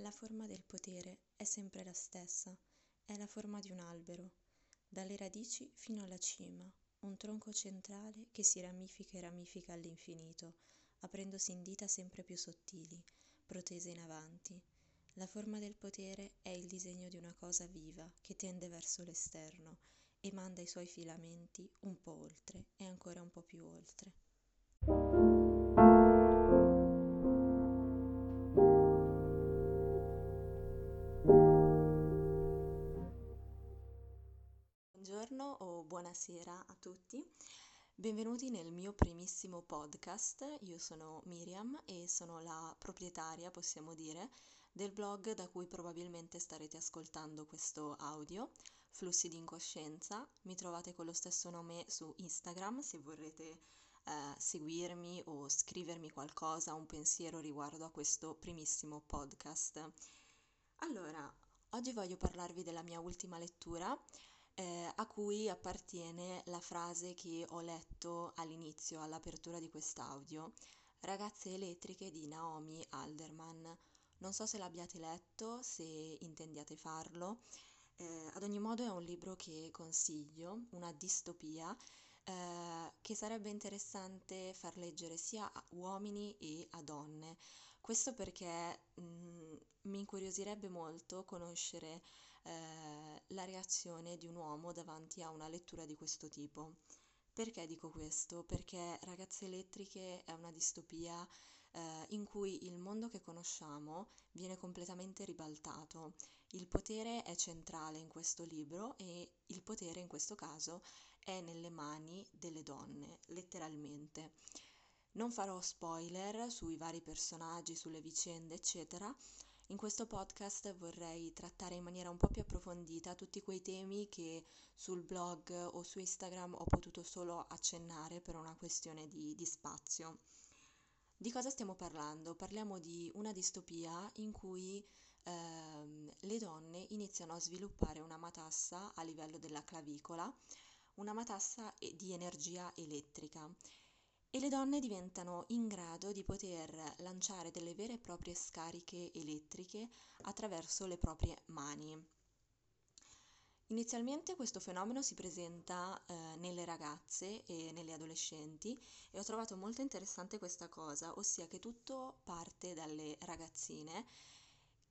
La forma del potere è sempre la stessa, è la forma di un albero, dalle radici fino alla cima, un tronco centrale che si ramifica e ramifica all'infinito, aprendosi in dita sempre più sottili, protese in avanti. La forma del potere è il disegno di una cosa viva che tende verso l'esterno e manda i suoi filamenti un po' oltre e ancora un po' più oltre. O buonasera a tutti. Benvenuti nel mio primissimo podcast. Io sono Miriam e sono la proprietaria, possiamo dire, del blog da cui probabilmente starete ascoltando questo audio, Flussi di incoscienza. Mi trovate con lo stesso nome su Instagram se vorrete eh, seguirmi o scrivermi qualcosa, un pensiero riguardo a questo primissimo podcast. Allora, oggi voglio parlarvi della mia ultima lettura eh, a cui appartiene la frase che ho letto all'inizio, all'apertura di quest'audio, Ragazze elettriche di Naomi Alderman. Non so se l'abbiate letto, se intendiate farlo. Eh, ad ogni modo è un libro che consiglio, una distopia, eh, che sarebbe interessante far leggere sia a uomini e a donne. Questo perché mh, mm, mi incuriosirebbe molto conoscere eh, la reazione di un uomo davanti a una lettura di questo tipo. Perché dico questo? Perché Ragazze elettriche è una distopia eh, in cui il mondo che conosciamo viene completamente ribaltato. Il potere è centrale in questo libro e il potere in questo caso è nelle mani delle donne, letteralmente. Non farò spoiler sui vari personaggi, sulle vicende, eccetera, in questo podcast vorrei trattare in maniera un po' più approfondita tutti quei temi che sul blog o su Instagram ho potuto solo accennare per una questione di, di spazio. Di cosa stiamo parlando? Parliamo di una distopia in cui ehm, le donne iniziano a sviluppare una matassa a livello della clavicola, una matassa di energia elettrica e le donne diventano in grado di poter lanciare delle vere e proprie scariche elettriche attraverso le proprie mani. Inizialmente questo fenomeno si presenta eh, nelle ragazze e nelle adolescenti e ho trovato molto interessante questa cosa, ossia che tutto parte dalle ragazzine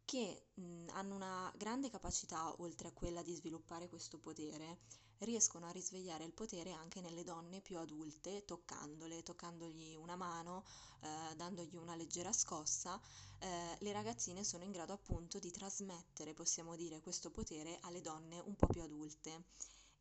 che mh, hanno una grande capacità, oltre a quella di sviluppare questo potere, riescono a risvegliare il potere anche nelle donne più adulte, toccandole, toccandogli una mano, eh, dandogli una leggera scossa, eh, le ragazzine sono in grado appunto di trasmettere, possiamo dire, questo potere alle donne un po' più adulte.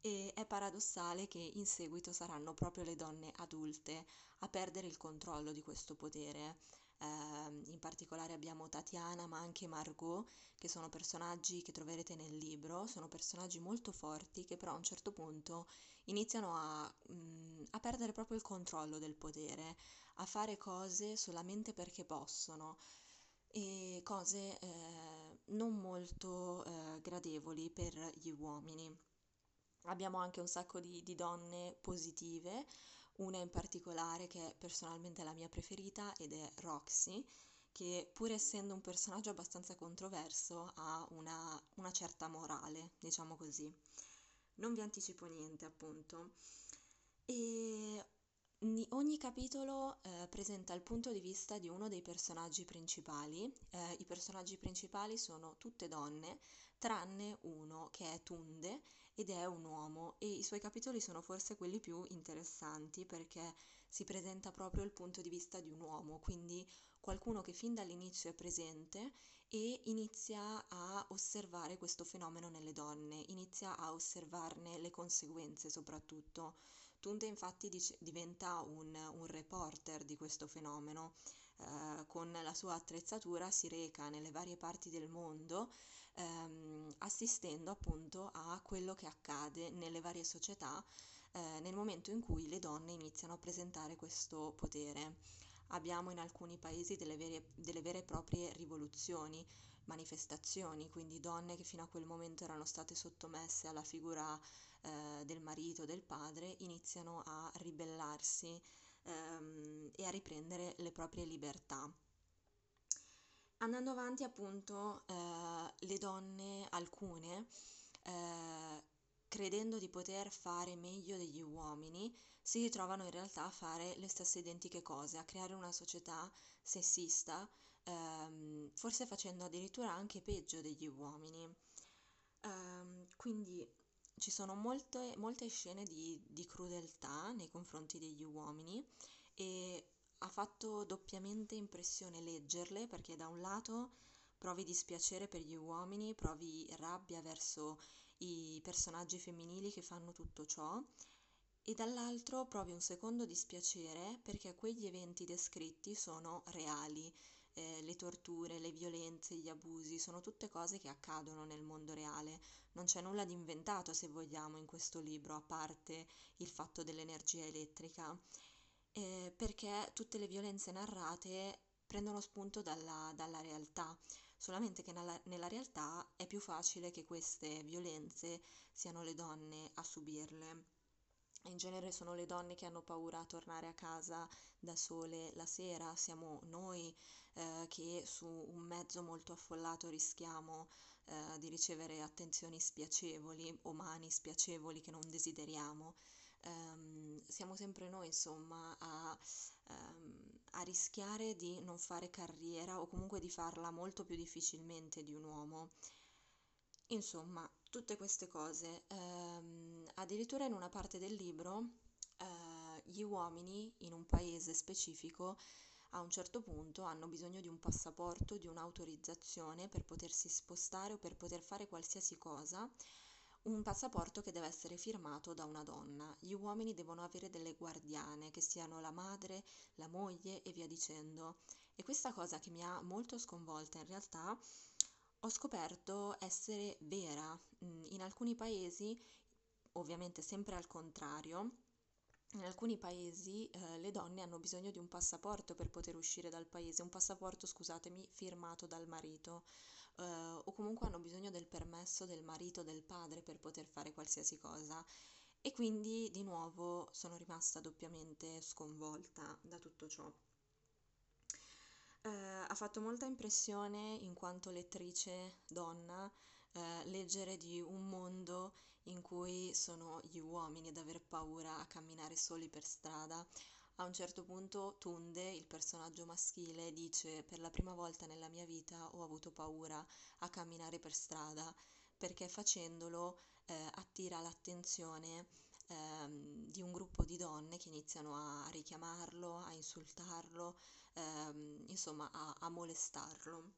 E è paradossale che in seguito saranno proprio le donne adulte a perdere il controllo di questo potere eh, in particolare abbiamo Tatiana ma anche Margot che sono personaggi che troverete nel libro, sono personaggi molto forti che però a un certo punto iniziano a, mh, mm, a perdere proprio il controllo del potere, a fare cose solamente perché possono e cose eh, non molto eh, gradevoli per gli uomini. Abbiamo anche un sacco di, di donne positive, una in particolare che è personalmente la mia preferita ed è Roxy, che pur essendo un personaggio abbastanza controverso ha una, una certa morale, diciamo così. Non vi anticipo niente, appunto. E Ogni capitolo eh, presenta il punto di vista di uno dei personaggi principali. Eh, I personaggi principali sono tutte donne, tranne uno che è Tunde ed è un uomo e i suoi capitoli sono forse quelli più interessanti perché si presenta proprio il punto di vista di un uomo, quindi qualcuno che fin dall'inizio è presente e inizia a osservare questo fenomeno nelle donne, inizia a osservarne le conseguenze soprattutto. Tunde infatti dice, diventa un, un, reporter di questo fenomeno, eh, con la sua attrezzatura si reca nelle varie parti del mondo ehm, assistendo appunto a quello che accade nelle varie società eh, nel momento in cui le donne iniziano a presentare questo potere. Abbiamo in alcuni paesi delle vere, delle vere e proprie rivoluzioni, manifestazioni, quindi donne che fino a quel momento erano state sottomesse alla figura eh, del marito, del padre, iniziano a ribellarsi ehm, e a riprendere le proprie libertà. Andando avanti, appunto, eh, le donne, alcune, eh, credendo di poter fare meglio degli uomini, si ritrovano in realtà a fare le stesse identiche cose, a creare una società sessista, ehm, forse facendo addirittura anche peggio degli uomini. Ehm, quindi ci sono molte, molte scene di, di crudeltà nei confronti degli uomini e fatto doppiamente impressione leggerle perché da un lato provi dispiacere per gli uomini, provi rabbia verso i personaggi femminili che fanno tutto ciò e dall'altro provi un secondo dispiacere perché quegli eventi descritti sono reali, eh, le torture, le violenze, gli abusi, sono tutte cose che accadono nel mondo reale. Non c'è nulla di inventato, se vogliamo, in questo libro, a parte il fatto dell'energia elettrica, eh, perché tutte le violenze narrate prendono spunto dalla, dalla realtà, solamente che nella, nella realtà è più facile che queste violenze siano le donne a subirle. In genere sono le donne che hanno paura a tornare a casa da sole la sera, siamo noi eh, che su un mezzo molto affollato rischiamo eh, di ricevere attenzioni spiacevoli o mani spiacevoli che non desideriamo. Um, siamo sempre noi, insomma, a, um, a rischiare di non fare carriera o comunque di farla molto più difficilmente di un uomo. Insomma, tutte queste cose. Um, addirittura in una parte del libro uh, gli uomini in un paese specifico a un certo punto hanno bisogno di un passaporto, di un'autorizzazione per potersi spostare o per poter fare qualsiasi cosa, un passaporto che deve essere firmato da una donna. Gli uomini devono avere delle guardiane, che siano la madre, la moglie e via dicendo. E questa cosa che mi ha molto sconvolta in realtà ho scoperto essere vera. Mm, in alcuni paesi, ovviamente sempre al contrario, in alcuni paesi eh, le donne hanno bisogno di un passaporto per poter uscire dal paese, un passaporto, scusatemi, firmato dal marito, eh, o comunque hanno bisogno del permesso del marito, del padre per poter fare qualsiasi cosa. E quindi di nuovo sono rimasta doppiamente sconvolta da tutto ciò. Eh, ha fatto molta impressione in quanto lettrice donna eh, leggere di un mondo in cui sono gli uomini ad aver paura a camminare soli per strada. A un certo punto Tunde, il personaggio maschile, dice per la prima volta nella mia vita ho avuto paura a camminare per strada perché facendolo eh, attira l'attenzione ehm, di un gruppo di donne che iniziano a richiamarlo, a insultarlo, ehm, insomma a, a molestarlo.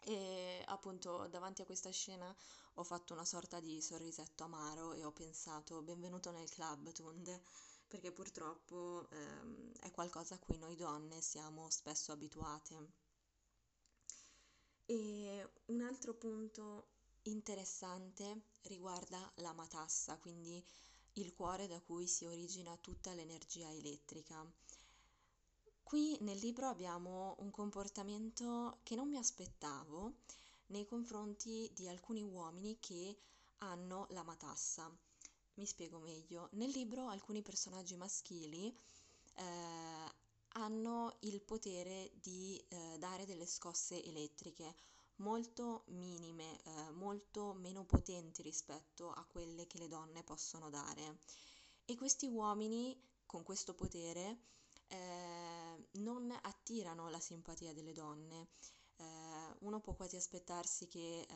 E appunto davanti a questa scena ho fatto una sorta di sorrisetto amaro e ho pensato benvenuto nel club Tunde, perché purtroppo ehm, è qualcosa a cui noi donne siamo spesso abituate. E un altro punto interessante riguarda la matassa, quindi il cuore da cui si origina tutta l'energia elettrica. Qui nel libro abbiamo un comportamento che non mi aspettavo nei confronti di alcuni uomini che hanno la matassa. Mi spiego meglio. Nel libro alcuni personaggi maschili eh, hanno il potere di eh, dare delle scosse elettriche molto minime, eh, molto meno potenti rispetto a quelle che le donne possono dare. E questi uomini con questo potere eh, non attirano la simpatia delle donne. Uno può quasi aspettarsi che eh,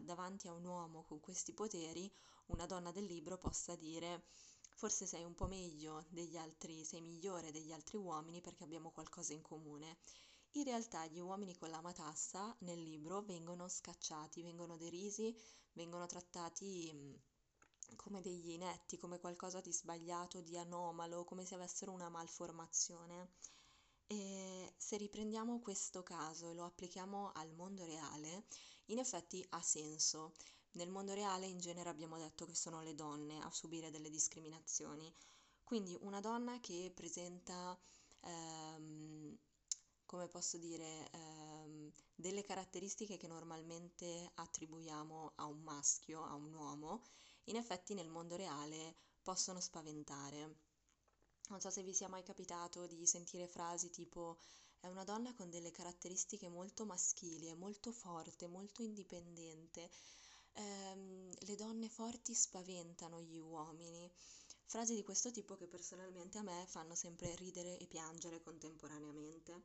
davanti a un uomo con questi poteri una donna del libro possa dire forse sei un po' meglio degli altri, sei migliore degli altri uomini perché abbiamo qualcosa in comune. In realtà gli uomini con la matassa nel libro vengono scacciati, vengono derisi, vengono trattati mm, come degli inetti, come qualcosa di sbagliato, di anomalo, come se avessero una malformazione. E se riprendiamo questo caso e lo applichiamo al mondo reale, in effetti ha senso. Nel mondo reale in genere abbiamo detto che sono le donne a subire delle discriminazioni. Quindi una donna che presenta, ehm, come posso dire, ehm, delle caratteristiche che normalmente attribuiamo a un maschio, a un uomo, in effetti nel mondo reale possono spaventare. Non so se vi sia mai capitato di sentire frasi tipo è una donna con delle caratteristiche molto maschili, è molto forte, molto indipendente. Ehm, le donne forti spaventano gli uomini. Frasi di questo tipo che personalmente a me fanno sempre ridere e piangere contemporaneamente.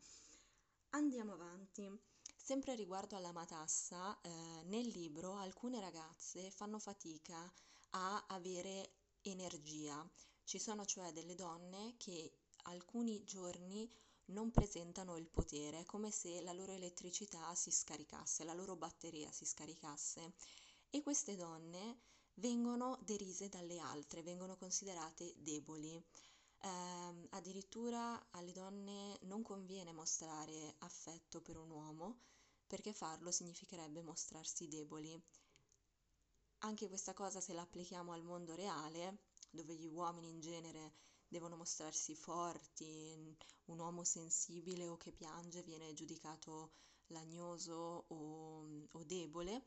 Andiamo avanti. Sempre riguardo alla matassa, eh, nel libro alcune ragazze fanno fatica a avere energia. Ci sono cioè delle donne che alcuni giorni non presentano il potere, è come se la loro elettricità si scaricasse, la loro batteria si scaricasse e queste donne vengono derise dalle altre, vengono considerate deboli. Eh, addirittura alle donne non conviene mostrare affetto per un uomo perché farlo significherebbe mostrarsi deboli. Anche questa cosa se la applichiamo al mondo reale, dove gli uomini in genere devono mostrarsi forti, un uomo sensibile o che piange viene giudicato lagnoso o, o debole,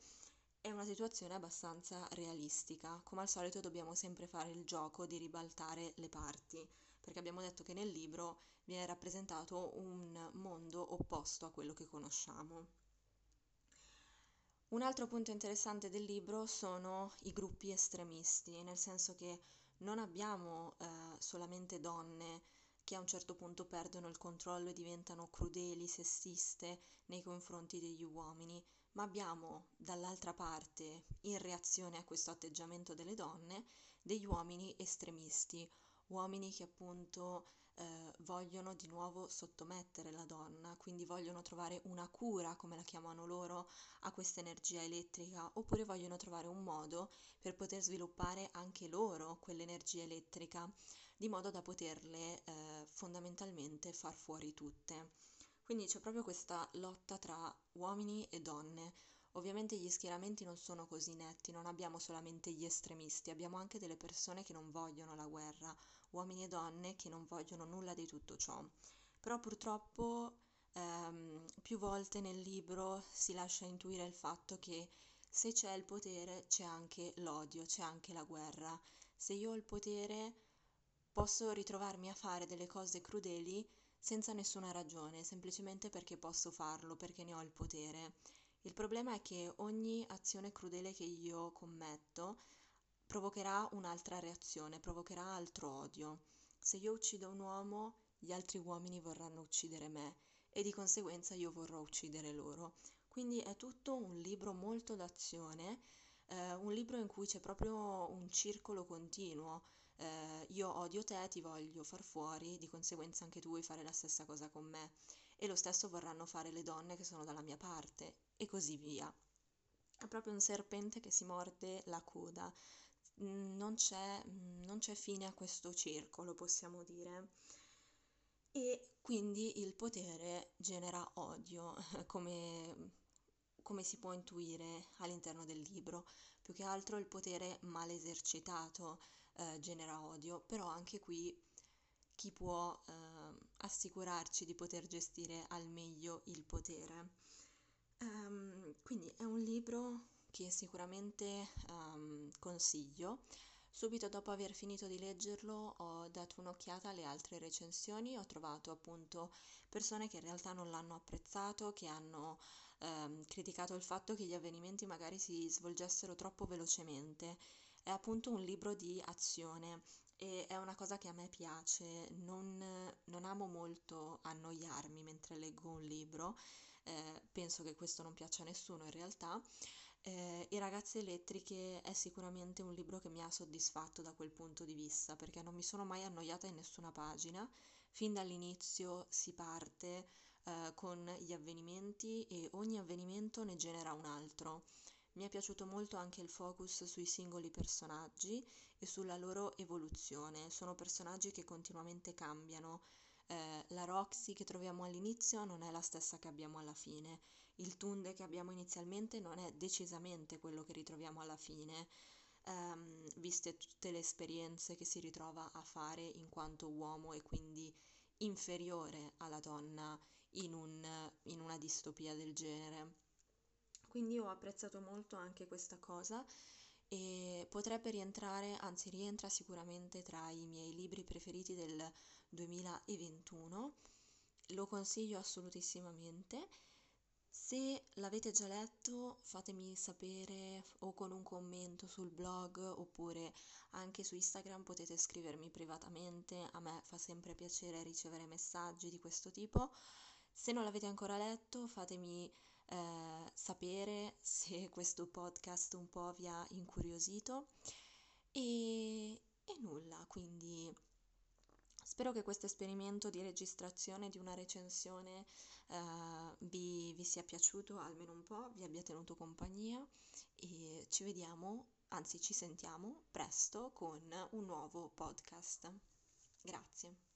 è una situazione abbastanza realistica. Come al solito dobbiamo sempre fare il gioco di ribaltare le parti, perché abbiamo detto che nel libro viene rappresentato un mondo opposto a quello che conosciamo. Un altro punto interessante del libro sono i gruppi estremisti, nel senso che non abbiamo eh, solamente donne che a un certo punto perdono il controllo e diventano crudeli, sessiste nei confronti degli uomini, ma abbiamo dall'altra parte, in reazione a questo atteggiamento delle donne, degli uomini estremisti, uomini che appunto eh, vogliono di nuovo sottomettere la donna, quindi vogliono trovare una cura, come la chiamano loro, a questa energia elettrica, oppure vogliono trovare un modo per poter sviluppare anche loro quell'energia elettrica, di modo da poterle eh, fondamentalmente far fuori tutte. Quindi c'è proprio questa lotta tra uomini e donne. Ovviamente gli schieramenti non sono così netti, non abbiamo solamente gli estremisti, abbiamo anche delle persone che non vogliono la guerra uomini e donne che non vogliono nulla di tutto ciò. Però purtroppo ehm, più volte nel libro si lascia intuire il fatto che se c'è il potere c'è anche l'odio, c'è anche la guerra. Se io ho il potere posso ritrovarmi a fare delle cose crudeli senza nessuna ragione, semplicemente perché posso farlo, perché ne ho il potere. Il problema è che ogni azione crudele che io commetto provocherà un'altra reazione, provocherà altro odio. Se io uccido un uomo, gli altri uomini vorranno uccidere me e di conseguenza io vorrò uccidere loro. Quindi è tutto un libro molto d'azione, eh, un libro in cui c'è proprio un circolo continuo. Eh, io odio te, ti voglio far fuori, di conseguenza anche tu vuoi fare la stessa cosa con me. E lo stesso vorranno fare le donne che sono dalla mia parte, e così via. È proprio un serpente che si morde la coda non c'è, non c'è fine a questo circolo, possiamo dire. E quindi il potere genera odio, come, come si può intuire all'interno del libro. Più che altro il potere mal esercitato eh, genera odio, però anche qui chi può eh, assicurarci di poter gestire al meglio il potere. Um, quindi è un libro che sicuramente um, consiglio. Subito dopo aver finito di leggerlo ho dato un'occhiata alle altre recensioni, ho trovato appunto persone che in realtà non l'hanno apprezzato, che hanno ehm, criticato il fatto che gli avvenimenti magari si svolgessero troppo velocemente. È appunto un libro di azione e è una cosa che a me piace, non, non amo molto annoiarmi mentre leggo un libro, eh, penso che questo non piaccia a nessuno in realtà. Eh, I ragazze elettriche è sicuramente un libro che mi ha soddisfatto da quel punto di vista, perché non mi sono mai annoiata in nessuna pagina. Fin dall'inizio si parte eh, con gli avvenimenti e ogni avvenimento ne genera un altro. Mi è piaciuto molto anche il focus sui singoli personaggi e sulla loro evoluzione. Sono personaggi che continuamente cambiano. Eh, la Roxy che troviamo all'inizio non è la stessa che abbiamo alla fine il Tunde che abbiamo inizialmente non è decisamente quello che ritroviamo alla fine, ehm, viste tutte le esperienze che si ritrova a fare in quanto uomo e quindi inferiore alla donna in, un, in una distopia del genere. Quindi ho apprezzato molto anche questa cosa e potrebbe rientrare, anzi rientra sicuramente tra i miei libri preferiti del 2021 lo consiglio assolutissimamente. Se l'avete già letto, fatemi sapere o con un commento sul blog oppure anche su Instagram potete scrivermi privatamente, a me fa sempre piacere ricevere messaggi di questo tipo. Se non l'avete ancora letto, fatemi eh, sapere se questo podcast un po' vi ha incuriosito e, e nulla, quindi spero che questo esperimento di registrazione di una recensione eh, vi, vi sia piaciuto almeno un po', vi abbia tenuto compagnia e ci vediamo, anzi ci sentiamo presto con un nuovo podcast. Grazie.